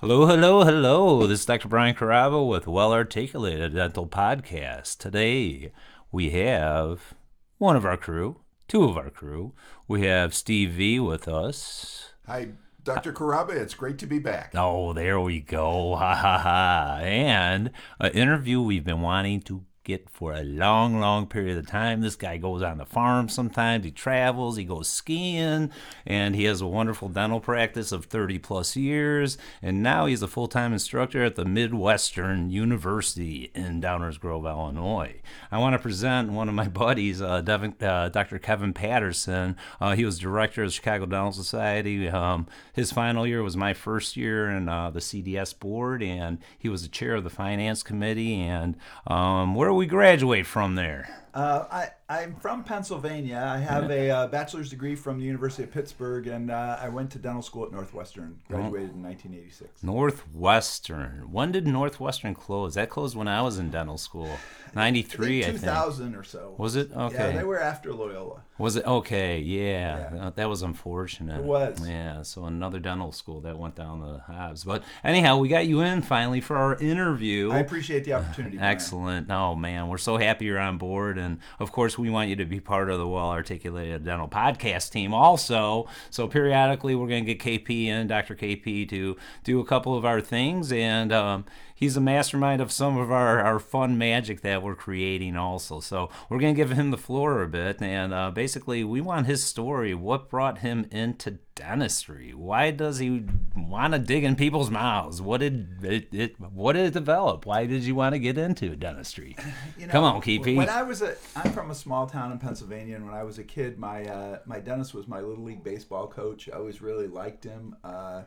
Hello, hello, hello. This is Dr. Brian Carabo with Well Articulated Dental Podcast. Today we have one of our crew, two of our crew. We have Steve V with us. Hi, Dr. Caraba. It's great to be back. Oh, there we go. Ha ha ha. And an interview we've been wanting to get for a long, long period of time. This guy goes on the farm sometimes, he travels, he goes skiing, and he has a wonderful dental practice of 30 plus years. And now he's a full time instructor at the Midwestern University in Downers Grove, Illinois. I want to present one of my buddies, uh, Devin, uh, Dr. Kevin Patterson. Uh, he was director of the Chicago Dental Society. Um, his final year was my first year in uh, the CDS board, and he was the chair of the finance committee. And um, we graduate from there? Uh, I, I'm from Pennsylvania. I have a uh, bachelor's degree from the University of Pittsburgh, and uh, I went to dental school at Northwestern. Graduated in 1986. Northwestern. When did Northwestern close? That closed when I was in dental school. 93, I think. 2000 or so. Was it? Okay. Yeah, they were after Loyola. Was it? Okay, yeah. Yeah. Uh, That was unfortunate. It was. Yeah, so another dental school that went down the hives. But anyhow, we got you in finally for our interview. I appreciate the opportunity. Excellent. Oh man, we're so happy you're on board, and of course we want you to be part of the Well Articulated Dental Podcast team also. So periodically we're going to get KP and Dr. KP, to do a couple of our things, and um, he's a mastermind of some of our, our fun magic that we're creating also. So we're going to give him the floor a bit, and uh, basically we want his story. What brought him into dentistry? Why does he want to dig in people's mouths? What did it, it what did it develop? Why did you want to get into dentistry? You know, Come on, KP. When I was a, I'm from a small town in Pennsylvania, and when I was a kid, my uh, my dentist was my little league baseball coach. I always really liked him. Uh,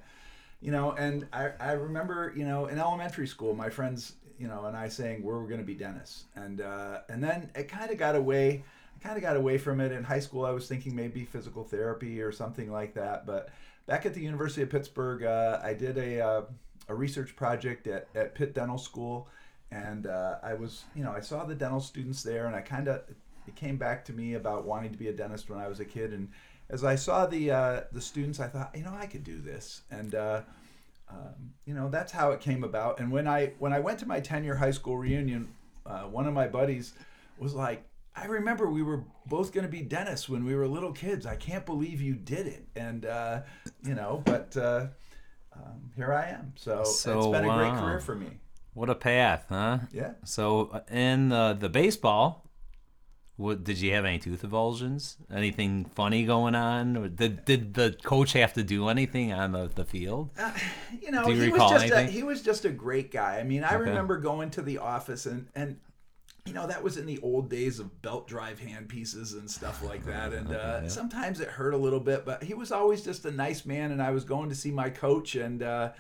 you know, and I, I remember, you know, in elementary school, my friends, you know, and I saying we're going to be dentists, and uh, and then it kind of got away. I kind of got away from it in high school. I was thinking maybe physical therapy or something like that. But back at the University of Pittsburgh, uh, I did a uh, a research project at, at Pitt Dental School, and uh, I was, you know, I saw the dental students there, and I kind of it came back to me about wanting to be a dentist when I was a kid, and as I saw the uh, the students, I thought, you know, I could do this, and uh, um, you know, that's how it came about. And when I when I went to my ten year high school reunion, uh, one of my buddies was like, I remember we were both going to be dentists when we were little kids. I can't believe you did it, and uh, you know, but uh, um, here I am. So, So, it's been a great career for me. What a path, huh? Yeah. So uh, in the the baseball, what did you have any tooth avulsions? Anything funny going on? Or did did the coach have to do anything on the, the field? Uh, you know, Do you he was just a, he was just a great guy. I mean, I Okay. remember going to the office and and you know that was in the old days of belt drive handpieces and stuff like that. And uh, sometimes it hurt a little bit, but he was always just a nice man. And I was going to see my coach and. Uh,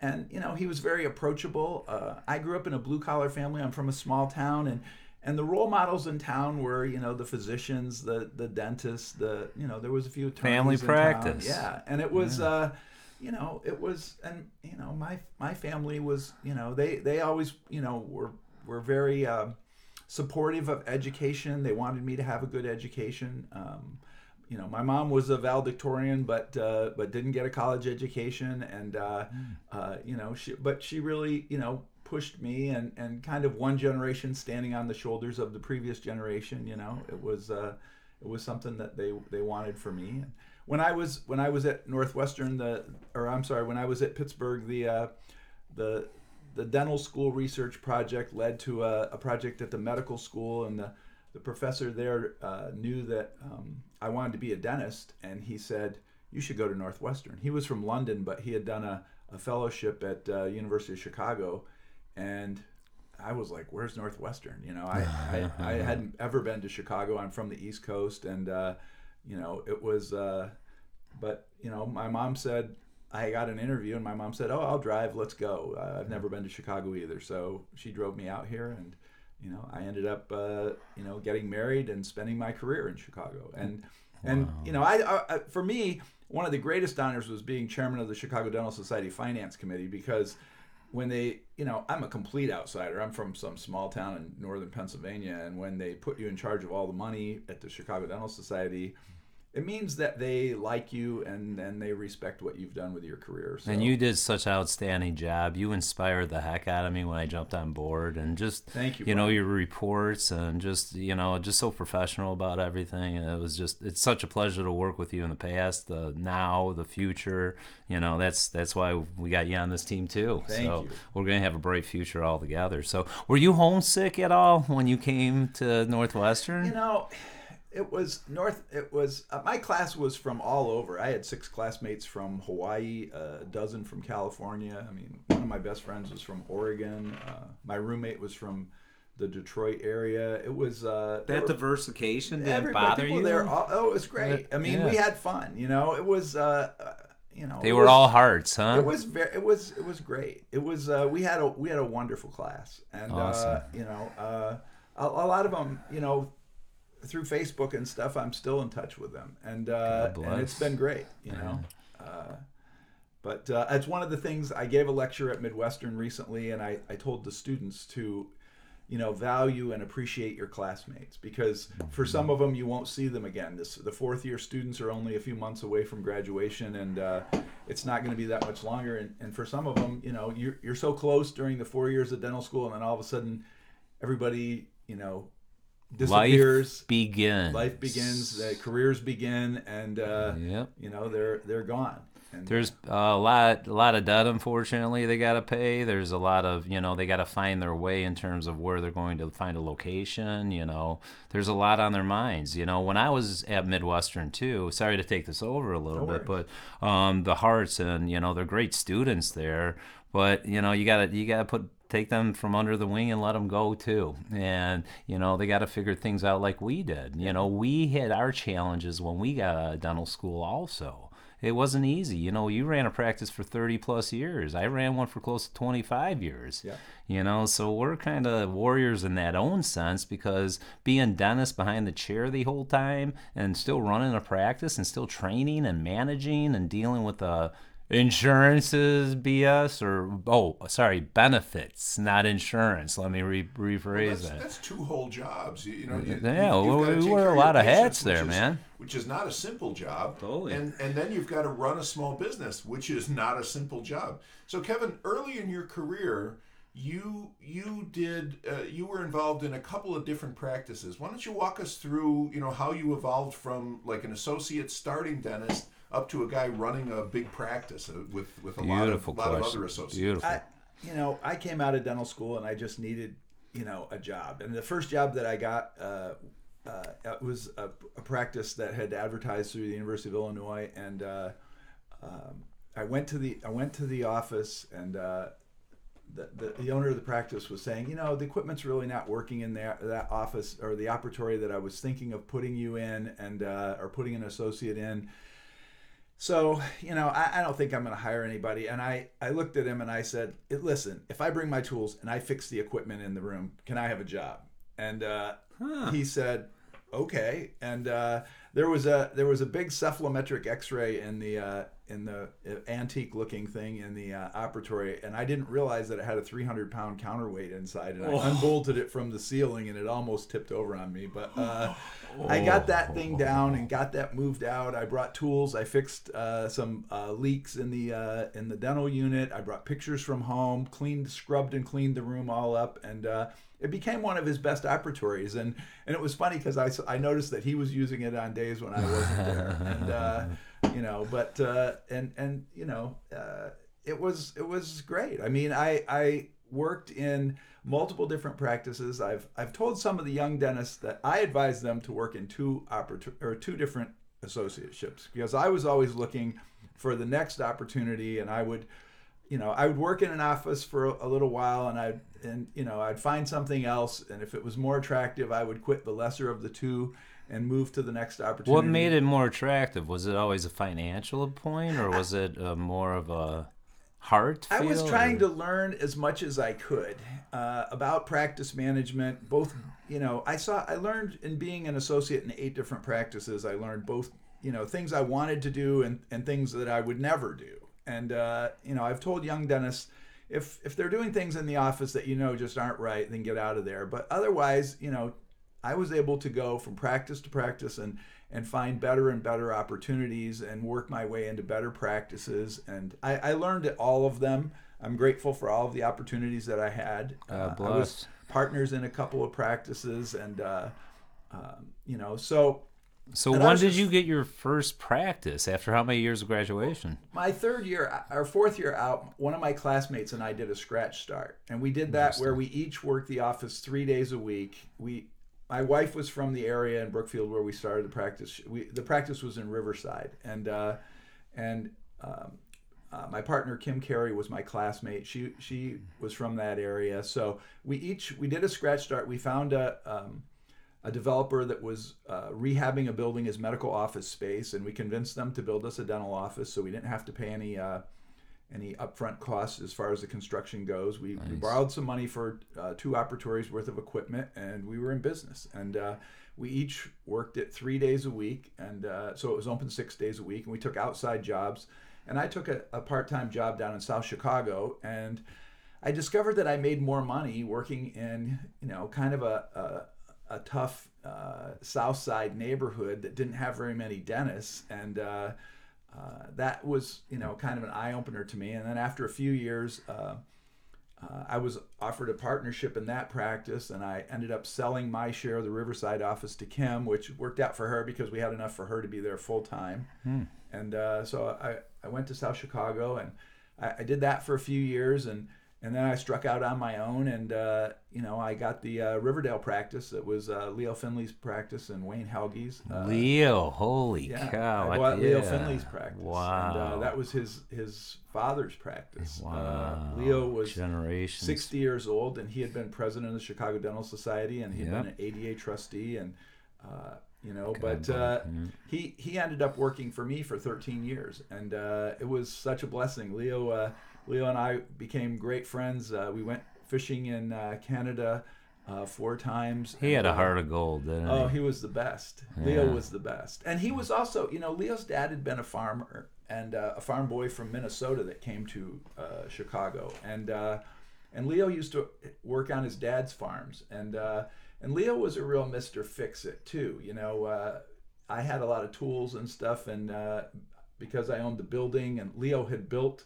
and you know he was very approachable. Uh, I grew up in a blue collar family. I'm from a small town, and and the role models in town were you know the physicians, the the dentists, the you know there was a few Family practice. Yeah, and it was uh, you know it was and you know my my family was you know they they always you know were were very um, supportive of education. They wanted me to have a good education. Um, you know, my mom was a valedictorian, but uh, but didn't get a college education, and uh, uh, you know, she but she really you know pushed me and and kind of one generation standing on the shoulders of the previous generation. You know, it was uh, it was something that they they wanted for me. When I was when I was at Northwestern, the or I'm sorry, when I was at Pittsburgh, the uh, the the dental school research project led to a, a project at the medical school, and the, the professor there uh, knew that um, I wanted to be a dentist, and he said, "You should go to Northwestern." He was from London, but he had done a, a fellowship at uh, University of Chicago, and I was like, "Where's Northwestern?" You know, I, I, I hadn't ever been to Chicago. I'm from the East Coast, and uh, you know, it was. Uh, but you know, my mom said I got an interview, and my mom said, "Oh, I'll drive. Let's go." Uh, I've never been to Chicago either, so she drove me out here, and you know, I ended up, uh, you know, getting married and spending my career in Chicago, and and you know, I, I for me, one of the greatest honors was being chairman of the Chicago Dental Society Finance Committee because when they, you know, I'm a complete outsider. I'm from some small town in northern Pennsylvania, and when they put you in charge of all the money at the Chicago Dental Society, it means that they like you and and they respect what you've done with your career. So. And you did such an outstanding job. You inspired the heck out of me when I jumped on board, and just Thank you, You know your reports and just you know just so professional about everything. And it was just it's such a pleasure to work with you in the past, the now, the future. You know that's that's why we got you on this team too. Thank so you. we're gonna have a bright future all together. So were you homesick at all when you came to Northwestern? You know, it was North. It was uh, my class was from all over. I had six classmates from Hawaii, a dozen from California. I mean, one of my best friends was from Oregon. Uh, my roommate was from the Detroit area. It was uh, that were- diversification didn't bother people you. There, all, oh, it was great. I mean, we had fun. You know, it was. Uh, uh, you know, they were was- all hearts, huh? it was very. It was. It was great. It was. Uh, we had a we had a wonderful class, and uh, Awesome. you know, uh, a, a lot of them, you know, through Facebook and stuff, I'm still in touch with them, and uh, and it's been great. You know. Uh, but uh, it's one of the things I gave a lecture at Midwestern recently, and I, I told the students to, you know, value and appreciate your classmates because for some of them you won't see them again. This the fourth year students are only a few months away from graduation, and uh, it's not going to be that much longer. And, and for some of them, you know, you're you're so close during the four years of dental school, and then all of a sudden, everybody, you know, disappears. Life begins. Life begins. Careers begin, and uh, Yep. you know they're they're gone. And, There's a lot, a lot of debt. Unfortunately, they got to pay. There's a lot of, you know, they got to find their way in terms of where they're going to find a location. You know, there's a lot on their minds. You know, when I was at Midwestern too. Sorry to take this over a little No bit, but um, the Hearts and you know they're great students there. But you know, you gotta, you gotta put take them from under the wing and let them go too. And you know, they got to figure things out like we did. You know, we had our challenges when we got out of dental school also it wasn't easy. You know, you ran a practice for 30 plus years. I ran one for close to 25 years. Yeah. You know, so we're kind of warriors in that own sense because being dentist behind the chair the whole time and still running a practice and still training and managing and dealing with the insurances BS or oh sorry benefits not insurance let me re- rephrase That's, that that's two whole jobs. You, know, you, Yeah, you, we- gotta we wear a lot of hats patients, there, which is- man. Which is not a simple job. Totally. And and then you've got to run a small business, which is not a simple job. So Kevin, early in your career, you you did uh, you were involved in a couple of different practices. Why don't you walk us through, you know, how you evolved from like an associate starting dentist up to a guy running a big practice uh, with with a beautiful lot of lot of other associates. beautiful I, you know, I came out of dental school and I just needed, you know, a job. And the first job that I got uh, uh, it was a, a practice that had advertised through the University of Illinois, and uh, um, I went to the I went to the office and. Uh, the, the, the owner of the practice was saying, you know, the equipment's really not working in that, that office or the operatory that I was thinking of putting you in and uh, or putting an associate in. So, you know, I, I don't think I'm going to hire anybody. And I, I looked at him and I said, listen, if I bring my tools and I fix the equipment in the room, can I have a job? And uh, he said, okay. And uh, there was a there was a big cephalometric X-ray in the uh, in the antique looking thing in the uh, operatory, and I didn't realize that it had a 300 pound counterweight inside, and I unbolted it from the ceiling, and it almost tipped over on me. But uh, I got that thing down and got that moved out. I brought tools. I fixed uh, some uh, leaks in the uh, in the dental unit. I brought pictures from home, cleaned, scrubbed, and cleaned the room all up, and uh, it became one of his best operatories. And and it was funny because I, I noticed that he was using it on days when I wasn't there, and uh, you know, but uh, and and you know, uh, it was it was great. I mean, I I worked in multiple different practices. I've I've told some of the young dentists that I advise them to work in two oppor- or two different associateships because I was always looking for the next opportunity, and I would, you know, I would work in an office for a, a little while, and I'd and you know I'd find something else, and if it was more attractive, I would quit the lesser of the two and move to the next opportunity. What made it more attractive? Was it always a financial point, or was it uh, more of a heart? I was trying or- to learn as much as I could uh, about practice management. Both, you know, I saw, I learned in being an associate in eight different practices. I learned both, you know, things I wanted to do and, and things that I would never do. And uh, you know, I've told young dentists if if they're doing things in the office that you know just aren't right, then get out of there. But otherwise, you know, I was able to go from practice to practice and and find better and better opportunities and work my way into better practices. And I, I learned at all of them. I'm grateful for all of the opportunities that I had. Uh, I was partners in a couple of practices, and uh, um, you know, so So when did just- you get your first practice? After how many years of graduation? my third year or fourth year out, one of my classmates and I did a scratch start, and we did that where we each worked the office three days a week. We, my wife was from the area in Brookfield where we started the practice. We the practice was in Riverside, and uh, and um, uh, my partner Kim Carey was my classmate. She she was from that area, so we each we did a scratch start. We found a um, a developer that was uh, rehabbing a building as medical office space, and we convinced them to build us a dental office, so we didn't have to pay any uh, any upfront costs as far as the construction goes. We, we borrowed some money for uh, two operatories worth of equipment, and we were in business. And uh, we each worked it three days a week, and uh, so it was open six days a week. And we took outside jobs, and I took a, a part time job down in South Chicago, and I discovered that I made more money working in you know kind of a a, a tough uh, South Side neighborhood that didn't have very many dentists, and uh, that was you know kind of an eye opener to me. And then after a few years. Uh, uh, I was offered a partnership in that practice, and I ended up selling my share of the Riverside office to Kim, which worked out for her because we had enough for her to be there full time. And uh, so I, I went to South Chicago, and I, I did that for a few years, and and then I struck out on my own, and uh, you know I got the uh, Riverdale practice. It was uh, Leo Finley's practice and Wayne Helge's. Uh, Leo, holy yeah, cow! I bought Leo. Finley's practice. And, Wow. uh, that was his his father's practice. wow. Uh, Leo was generations. 60 years old, and he had been president of the Chicago Dental Society, and he had Yep. been an ADA trustee, and uh, you know, God but uh, he he ended up working for me for 13 years, and uh, it was such a blessing. Leo uh, Leo and I became great friends. Uh, we went fishing in uh, Canada uh, four times. He had a uh, heart of gold, didn't Oh, he? he was the best. Leo was the best, and he was also, you know, Leo's dad had been a farmer and uh, a farm boy from Minnesota that came to uh, Chicago, and uh, and Leo used to work on his dad's farms, and uh, and Leo was a real Mister Fix It too. You know, uh, I had a lot of tools and stuff, and uh, because I owned the building, and Leo had built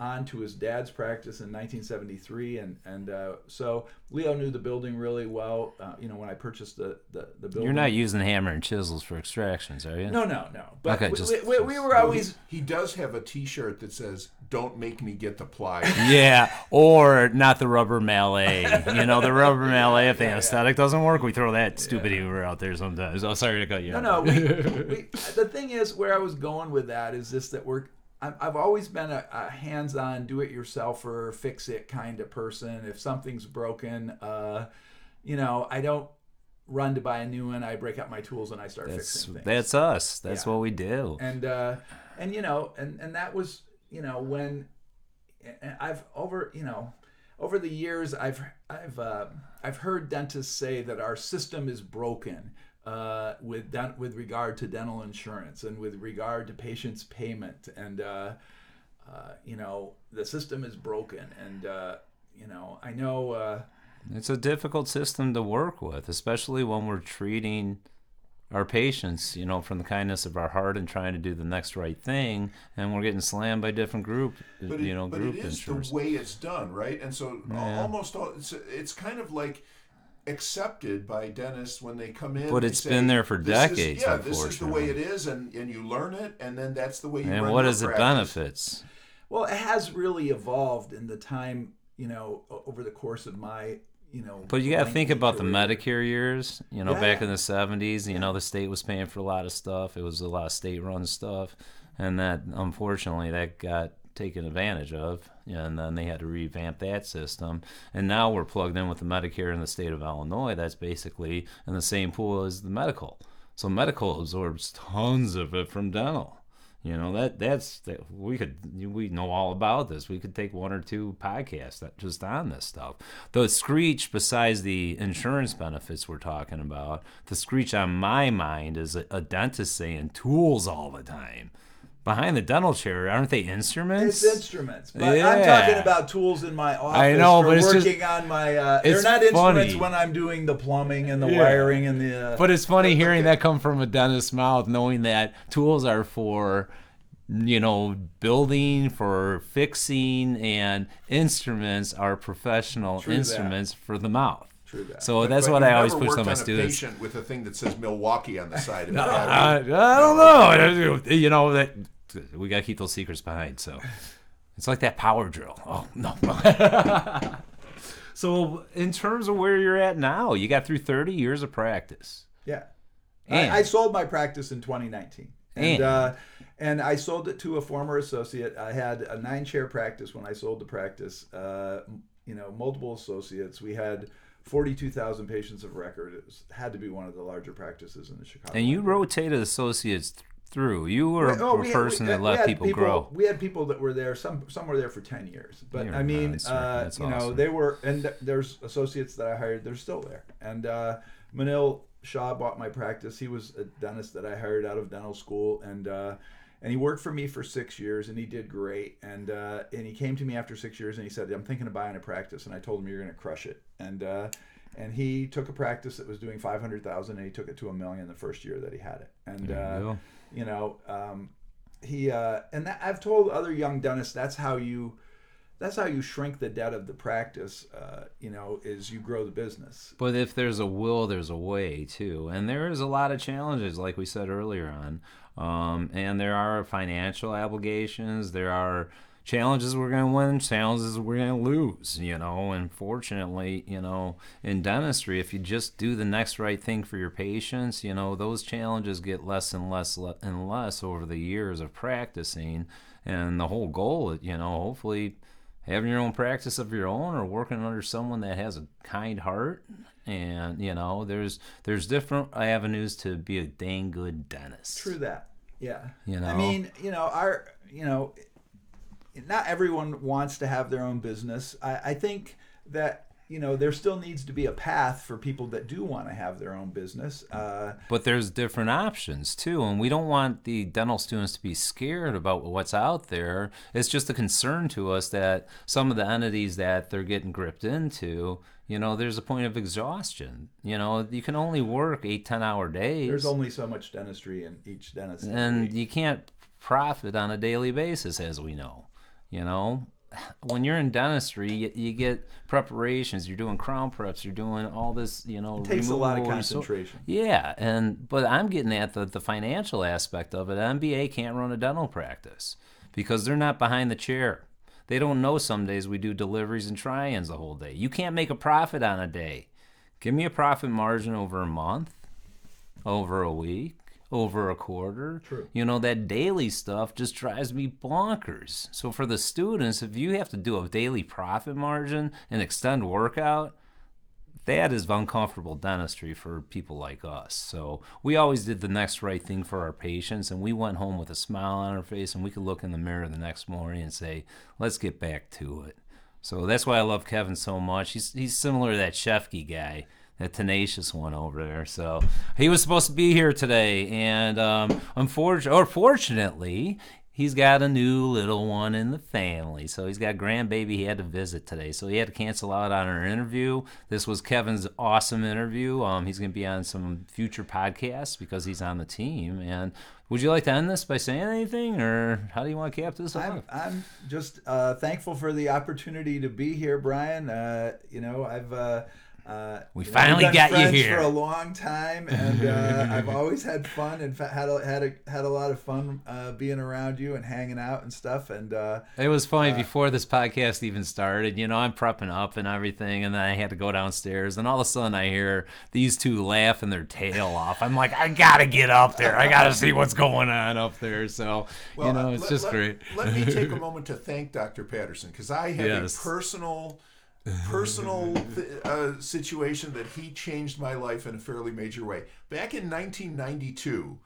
onto his dad's practice in 1973 and and uh, so Leo knew the building really well uh, you know when I purchased the the, the building You're not using hammer and chisels for extractions, are you? no no no but Okay, we, just- we, we, we were always He does have a T-shirt that says "Don't make me get the ply." Yeah, or not the rubber mallet. You know, the rubber mallet. If the anesthetic doesn't work, we throw that stupid humor out there sometimes. Oh, sorry to cut you. no off. no we, we, the thing is where I was going with that is this: that we're I'm- I've always been a, a hands-on, do-it-yourselfer, fix-it kind of person. If something's broken, uh, you know, I don't run to buy a new one. I break out my tools and I start That's fixing things. that's us. That's Yeah. what we do. and uh, and you know, and and that was you know when I've over you know over the years I've I've uh, I've heard dentists say that our system is broken uh, with dent- with regard to dental insurance and with regard to patients' payment and uh, uh, you know the system is broken and uh, you know I know. Uh, It's a difficult system to work with, especially when we're treating our patients, you know, from the kindness of our heart and trying to do the next right thing, and we're getting slammed by different group, but you it, know, but group it is insurance. the way it's done, right? And so almost all it's, it's kind of like accepted by dentists when they come in. But they it's say, been there for "This is- decades, yeah, this is the way it is, and and you learn it, and then that's the way you. and run what your is it benefits? Well, it has really evolved in the time, you know, over the course of my, you know. But you got to think lengthy about the. Medicare years. You know, Yeah, back in the '70s, you know, the state was paying for a lot of stuff. It was a lot of state-run stuff, and that unfortunately that got taken advantage of. And then they had to revamp that system. And now we're plugged in with the Medicare in the state of Illinois. That's basically in the same pool as the medical. So medical absorbs tons of it from dental. You know that that's that we could we know all about this. We could take one or two podcasts that just on this stuff. The screech, besides the insurance benefits we're talking about, the screech on my mind is a, a dentist saying tools all the time. Behind the dental chair, aren't they instruments? It's instruments, but I'm talking about tools in my office. I know, for but it's just- on my. Uh, they're not instruments funny. when I'm doing the plumbing and the Yeah. wiring and the. Uh, But it's funny hearing that come from a dentist's mouth, knowing that tools are for, you know, building, for fixing, and instruments are professional True that. instruments for the mouth. True that. So But- that's but what I always push on my on students. A patient with a thing that says Milwaukee on the side of it. I? I don't know. You know that we gotta keep those secrets behind. So it's like that power drill. Oh no. so in terms of where you're at now, you got through 30 years of practice. Yeah. And- I, I sold my practice in 2019. And, And- uh, and I sold it to a former associate. I had a nine chair practice when I sold the practice. Uh, you know, multiple associates. We had 42,000 patients of record. It was, had to be one of the larger practices in the Chicago. And you rotated associates th- through. You were Oh, a we had- person we- that let people, people grow. We had people that were there. Some some were there for ten years, but You're I mean, nice, uh, you know, they were. And th- there's associates that I hired. They're still there. And uh, Manil Shaw bought my practice. He was a dentist that I hired out of dental school, and uh, and he worked for me for six years, and he did great. And uh, and he came to me after six years, and he said, "I'm thinking of buying a practice." And I told him, "You're going to crush it." And uh, and he took a practice that was doing five hundred thousand, and he took it to a million the first year that he had it. And you uh, go. you know um, he uh, and that, i've told other young dentists that's how you that's how you shrink the debt of the practice uh, you know is you grow the business But if there's a will, there's a way too. And there is a lot of challenges, like we said earlier on. Um, and there are financial obligations. There are challenges we're going to win, challenges we're going to lose, you know. And fortunately, you know, in dentistry, if you just do the next right thing for your patients, you know, those challenges get less and less and less over the years of practicing. And the whole goal, you know, hopefully having your own practice of your own or working under someone that has a kind heart and you know there's there's different avenues to be a dang good dentist true that yeah. You know. i mean you know our you know not everyone wants to have their own business. I, I think that you know there still needs to be a path for people that do want to have their own business uh, but there's different options too and we don't want the dental students to be scared about what's out there. It's just a concern to us that some of the entities that they're getting gripped into you know there's a point of exhaustion. You know you can only work eight ten hour days. There's only so much dentistry in each dentist and you can't profit on a daily basis as we know you know? When you're in dentistry you, you get preparations. You're doing crown preps. You're doing all this you know it takes a lot of removal, so- concentration. Yeah and but i'm getting at the, the financial aspect of it. Mba can't run a dental practice because they're not behind the chair they don't know some days we do deliveries and try-ins the whole day you can't make a profit on a day give me a profit margin over a month over a week, over a quarter. True. You know, that daily stuff just drives me bonkers. So for the students, if you have to do a daily profit margin and extend workout, that is uncomfortable dentistry for people like us. So we always did the next right thing for our patients, and we went home with a smile on our face, and we could look in the mirror the next morning and say, "Let's get back to it." So that's why I love Kevin so much. He's he's similar to that Shefke guy, that tenacious one over there. So he was supposed to be here today, and um, unfortunately, or fortunately, he's got a new little one in the family. So he's got a grandbaby he had to visit today. So he had to cancel out on our interview. This was Kevin's awesome interview. Um, he's going to be on some future podcasts because he's on the team. And would you like to end this by saying anything, or how do you want to cap this off? I'm, I'm just uh, thankful for the opportunity to be here, Brian. Uh, you know, I've uh, uh, We you know, finally got you here. for a long time, and uh, I've always had fun and had a, had a, had a lot of fun uh, being around you and hanging out and stuff. And uh, It was funny before this podcast even started. You know, I'm prepping up and everything, and then I had to go downstairs, and all of a sudden I hear these two laughing their tail off. I'm like, I gotta get up there. I gotta see what's going on up there. So, you know, uh, it's let- just let- great. Let me take a moment to thank Dr. Patterson because I have Yes. a personal, personal th- uh, situation that he changed my life in a fairly major way. Back in 1992,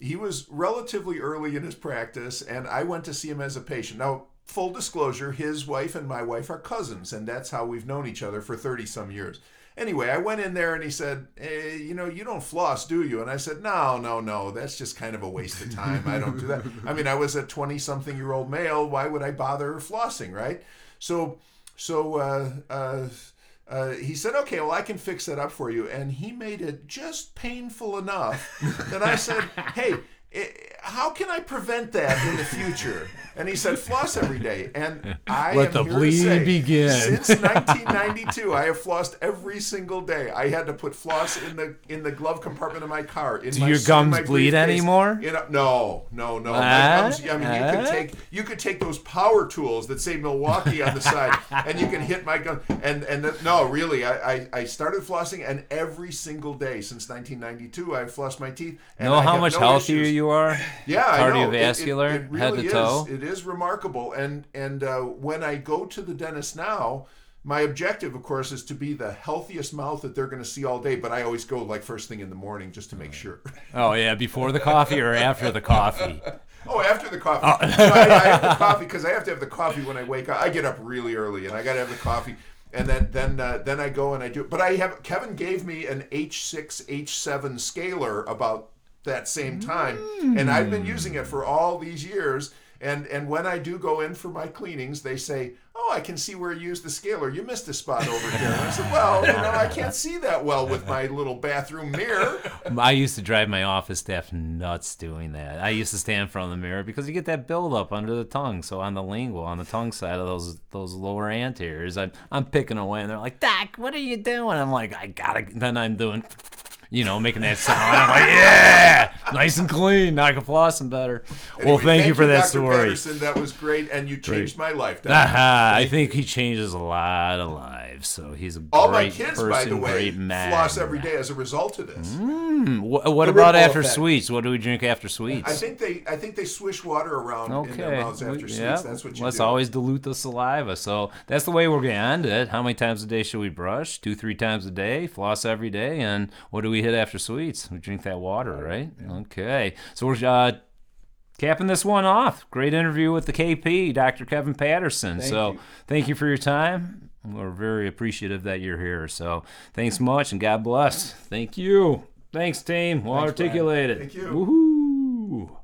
he was relatively early in his practice, and I went to see him as a patient. Now, full disclosure, his wife and my wife are cousins, and that's how we've known each other for 30 some years. Anyway, I went in there and he said, "You know, you don't floss, do you?" And I said, "No, no, no. That's just kind of a waste of time. I don't do that. I mean, I was a twenty-something-year-old male. Why would I bother flossing, right?" So, so uh, uh, uh, he said, "Okay, well, I can fix that up for you." And he made it just painful enough that I said, "Hey." eh, How can I prevent that in the future? And he said, "Floss every day." And I Let am the here to say, begin. Since 1992, I have flossed every single day. I had to put floss in the in the glove compartment of my car. In Do my, your gums bleed anymore? You know, no, no, no. My gums. I mean, you ah. could take you could take those power tools that say Milwaukee on the side, and you can hit my gum. And and the, no, really, I, I I started flossing, and every single day since 1992, I've flossed my teeth. And know I how much no healthier issues. you are? Yeah, I know. It- it- Cardiovascular, it, head really to is. toe. It is remarkable, and and uh, when I go to the dentist now, my objective, of course, is to be the healthiest mouth that they're going to see all day. But I always go like first thing in the morning just to make sure. Oh yeah, before the coffee or after the coffee? Oh, after the coffee. So I, I have the coffee because I have to have the coffee when I wake up. I get up really early, and I got to have the coffee, and then then uh, then I go and I do. But I have Kevin gave me an H6 H7 scaler about that same time, and I've been hmm. using it for all these years. And and when I do go in for my cleanings, they say, "Oh, I can see where you used the scaler. You missed a spot over here." And I said, "Well, you know, I can't see that well with my little bathroom mirror." I used to drive my office staff nuts doing that. I used to stand in front of the mirror because you get that buildup under the tongue. So on the lingual, on the tongue side of those those lower anteriors, I'm I'm picking away, and they're like, "Doc, what are you doing?" I'm like, "I gotta." Then I'm doing, you know, making that sound. I'm like, "Yeah, nice and clean. I can floss and better." well, Anyway, thank, you for that Dr. story. Patterson. That was great, and you changed my life. Aha, I think he changes a lot of lives. So he's a All my great kids, person, by the way, great man. floss every day as a result of this. Hmm, Wh- what The about after effect. sweets? What do we drink after sweets? I think they, I think they swish water around in their mouths after we- sweets. yeah, That's what you Let's do. always dilute the saliva. So that's the way we're going to end it. How many times a day should we brush? Two, three times a day. Floss every day. And what do we hit after sweets? We drink that water, right? Okay. So we're uh, capping this one off. Great interview with the KP, Dr. Kevin Patterson. Thank so you. thank you for your time. We're very appreciative that you're here. So thanks much and God bless. Thank you. Thanks, team. Well Thanks, articulated. Thank you. Woohoo.